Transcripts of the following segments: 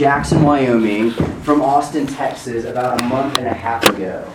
Jackson, Wyoming from Austin, Texas about a month and a half ago.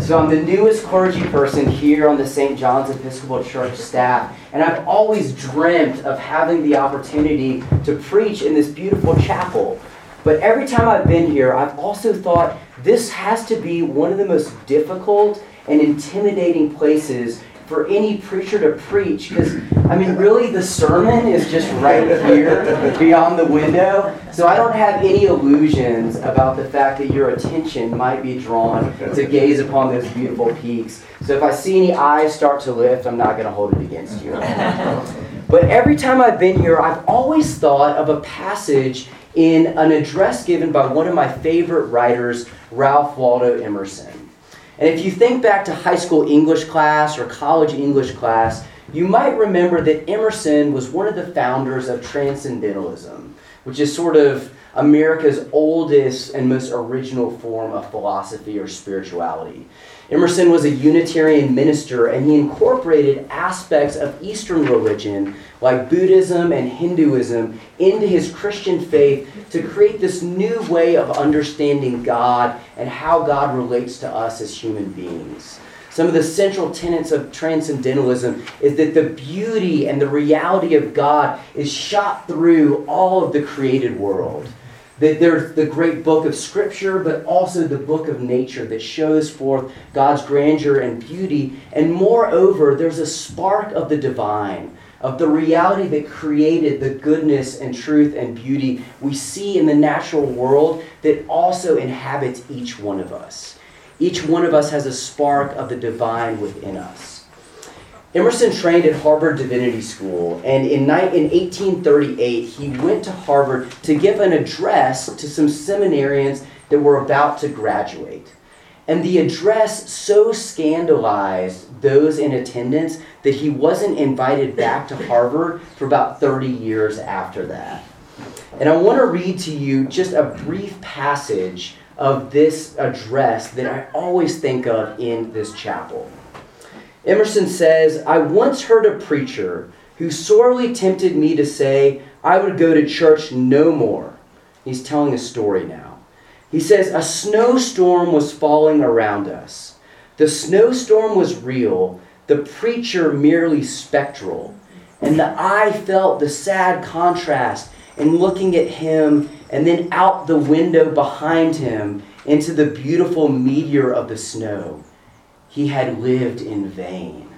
So I'm the newest clergy person here on the St. John's Episcopal Church staff, and I've always dreamt of having the opportunity to preach in this beautiful chapel. But every time I've been here, I've also thought this has to be one of the most difficult and intimidating places for any preacher to preach because I mean really the sermon is just right here beyond the window. So I don't have any illusions about the fact that your attention might be drawn to gaze upon those beautiful peaks. So if I see any eyes start to lift I'm not going to hold it against you. But every time I've been here I've always thought of a passage in an address given by one of my favorite writers Ralph Waldo Emerson and if you think back to high school English class or college English class, you might remember that Emerson was one of the founders of Transcendentalism, which is sort of America's oldest and most original form of philosophy or spirituality. Emerson was a Unitarian minister and he incorporated aspects of Eastern religion like Buddhism and Hinduism into his Christian faith to create this new way of understanding God and how God relates to us as human beings. Some of the central tenets of transcendentalism is that the beauty and the reality of God is shot through all of the created world that there's the great book of Scripture, but also the book of nature that shows forth God's grandeur and beauty. And moreover, there's a spark of the divine, of the reality that created the goodness and truth and beauty we see in the natural world that also inhabits each one of us. Each one of us has a spark of the divine within us. Emerson trained at Harvard Divinity School, and in, in 1838, he went to Harvard to give an address to some seminarians that were about to graduate. And the address so scandalized those in attendance that he wasn't invited back to Harvard for about 30 years after that. And I want to read to you just a brief passage of this address that I always think of in this chapel. Emerson says, I once heard a preacher who sorely tempted me to say I would go to church no more. He's telling a story now. He says, A snowstorm was falling around us. The snowstorm was real, the preacher merely spectral. And the eye felt the sad contrast in looking at him and then out the window behind him into the beautiful meteor of the snow he had lived in vain.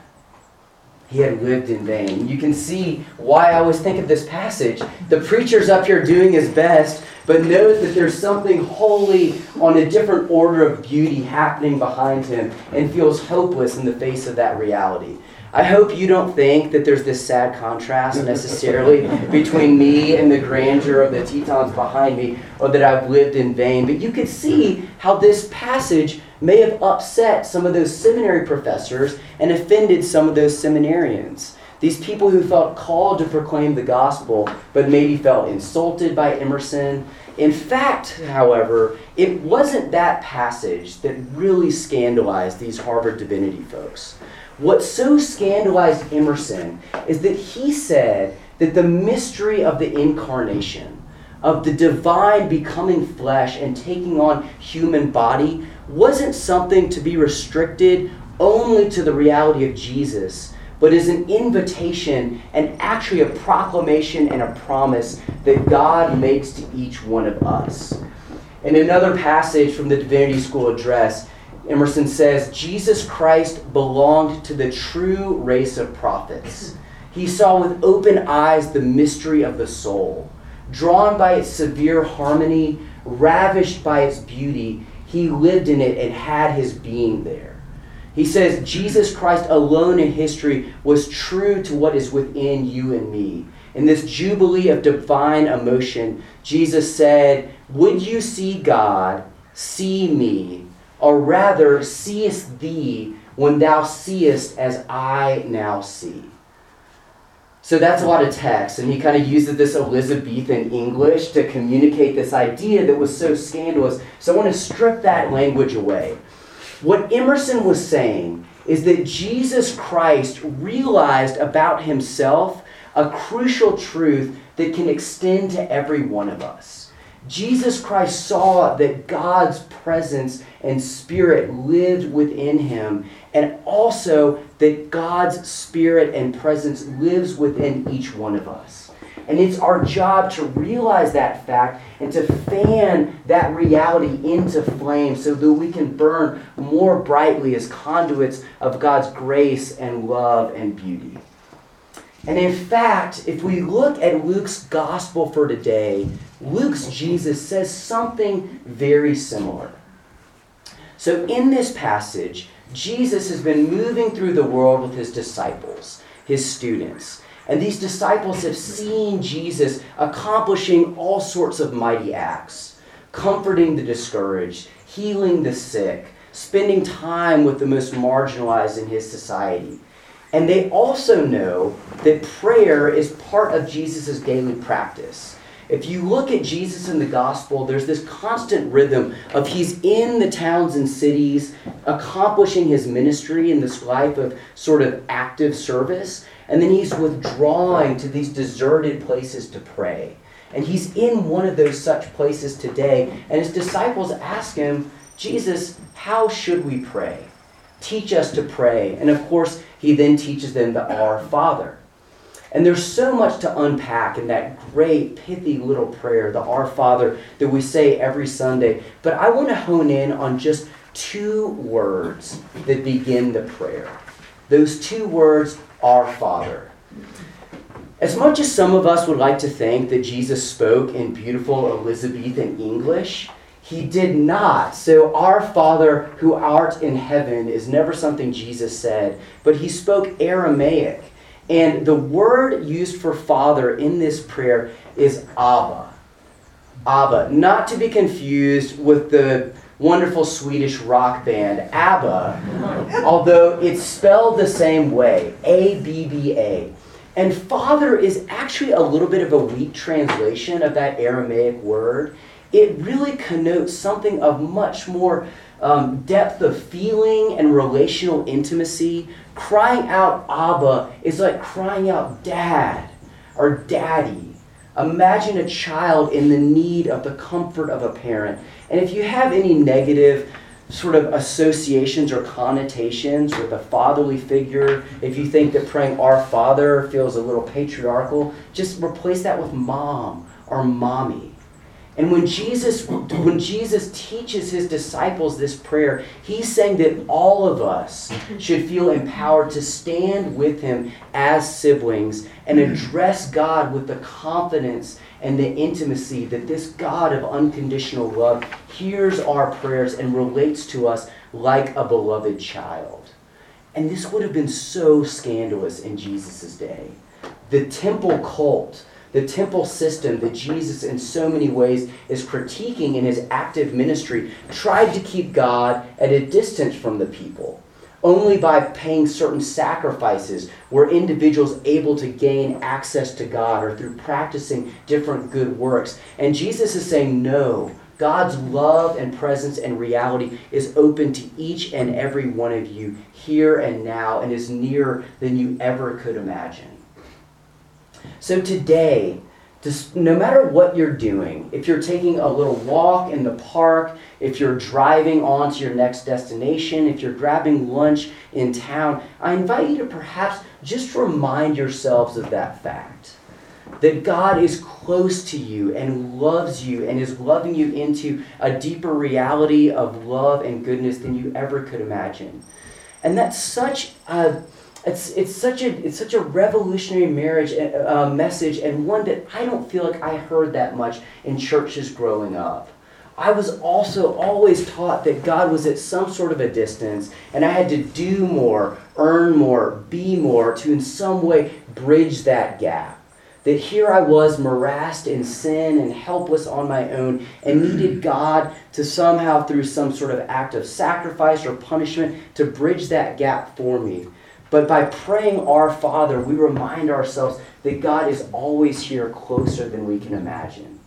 He had lived in vain. You can see why I always think of this passage. The preacher's up here doing his best, but knows that there's something wholly on a different order of beauty happening behind him and feels hopeless in the face of that reality. I hope you don't think that there's this sad contrast necessarily between me and the grandeur of the Tetons behind me, or that I've lived in vain. But you could see how this passage may have upset some of those seminary professors and offended some of those seminarians. These people who felt called to proclaim the gospel, but maybe felt insulted by Emerson. In fact, however, it wasn't that passage that really scandalized these Harvard divinity folks. What so scandalized Emerson is that he said that the mystery of the incarnation, of the divine becoming flesh and taking on human body, wasn't something to be restricted only to the reality of Jesus, but is an invitation and actually a proclamation and a promise that God makes to each one of us. In another passage from the Divinity School address, Emerson says Jesus Christ belonged to the true race of prophets. He saw with open eyes the mystery of the soul. Drawn by its severe harmony, ravished by its beauty, he lived in it and had his being there. He says Jesus Christ alone in history was true to what is within you and me. In this jubilee of divine emotion, Jesus said, Would you see God? See me or rather seest thee when thou seest as I now see. So that's a lot of text, and he kind of uses this Elizabethan English to communicate this idea that was so scandalous. So I want to strip that language away. What Emerson was saying is that Jesus Christ realized about himself a crucial truth that can extend to every one of us. Jesus Christ saw that God's presence and spirit lived within him, and also that God's spirit and presence lives within each one of us. And it's our job to realize that fact and to fan that reality into flame so that we can burn more brightly as conduits of God's grace and love and beauty. And in fact, if we look at Luke's gospel for today, Luke's Jesus says something very similar. So in this passage, Jesus has been moving through the world with his disciples, his students. And these disciples have seen Jesus accomplishing all sorts of mighty acts, comforting the discouraged, healing the sick, spending time with the most marginalized in his society. And they also know that prayer is part of Jesus' daily practice. If you look at Jesus in the gospel, there's this constant rhythm of he's in the towns and cities, accomplishing his ministry in this life of sort of active service, and then he's withdrawing to these deserted places to pray. And he's in one of those such places today, and his disciples ask him, Jesus, how should we pray? Teach us to pray. And of course, he then teaches them the Our Father. And there's so much to unpack in that great, pithy little prayer, the Our Father, that we say every Sunday. But I want to hone in on just two words that begin the prayer. Those two words, Our Father. As much as some of us would like to think that Jesus spoke in beautiful Elizabethan English, he did not. So, Our Father who art in heaven is never something Jesus said, but he spoke Aramaic. And the word used for father in this prayer is Abba. Abba, not to be confused with the wonderful Swedish rock band ABBA, although it's spelled the same way A B B A. And father is actually a little bit of a weak translation of that Aramaic word. It really connotes something of much more um, depth of feeling and relational intimacy. Crying out Abba is like crying out dad or daddy. Imagine a child in the need of the comfort of a parent. And if you have any negative sort of associations or connotations with a fatherly figure, if you think that praying Our Father feels a little patriarchal, just replace that with mom or mommy. And when Jesus, when Jesus teaches his disciples this prayer, he's saying that all of us should feel empowered to stand with him as siblings and address God with the confidence and the intimacy that this God of unconditional love hears our prayers and relates to us like a beloved child. And this would have been so scandalous in Jesus' day. The temple cult the temple system that Jesus, in so many ways, is critiquing in his active ministry, tried to keep God at a distance from the people. Only by paying certain sacrifices were individuals able to gain access to God or through practicing different good works. And Jesus is saying, no, God's love and presence and reality is open to each and every one of you here and now and is nearer than you ever could imagine. So today, just, no matter what you're doing, if you're taking a little walk in the park, if you're driving on to your next destination, if you're grabbing lunch in town, I invite you to perhaps just remind yourselves of that fact. That God is close to you and loves you and is loving you into a deeper reality of love and goodness than you ever could imagine. And that's such a it's, it's, such a, it's such a revolutionary marriage uh, message and one that I don't feel like I heard that much in churches growing up. I was also always taught that God was at some sort of a distance and I had to do more, earn more, be more to in some way bridge that gap. That here I was morassed in sin and helpless on my own and needed God to somehow, through some sort of act of sacrifice or punishment, to bridge that gap for me. But by praying our Father, we remind ourselves that God is always here closer than we can imagine.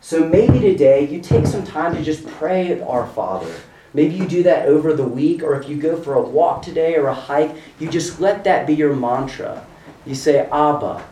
So maybe today you take some time to just pray our Father. Maybe you do that over the week, or if you go for a walk today or a hike, you just let that be your mantra. You say, Abba,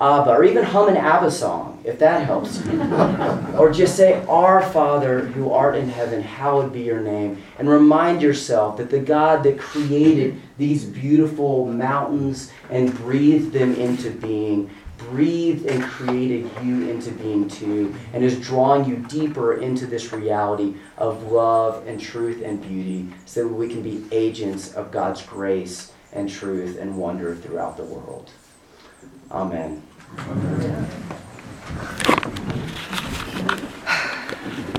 Abba, or even hum an Abba song, if that helps you. or just say, Our Father who art in heaven, hallowed be your name. And remind yourself that the God that created these beautiful mountains and breathed them into being, breathed and created you into being too, and is drawing you deeper into this reality of love and truth and beauty so that we can be agents of God's grace and truth and wonder throughout the world. Amen. Amen.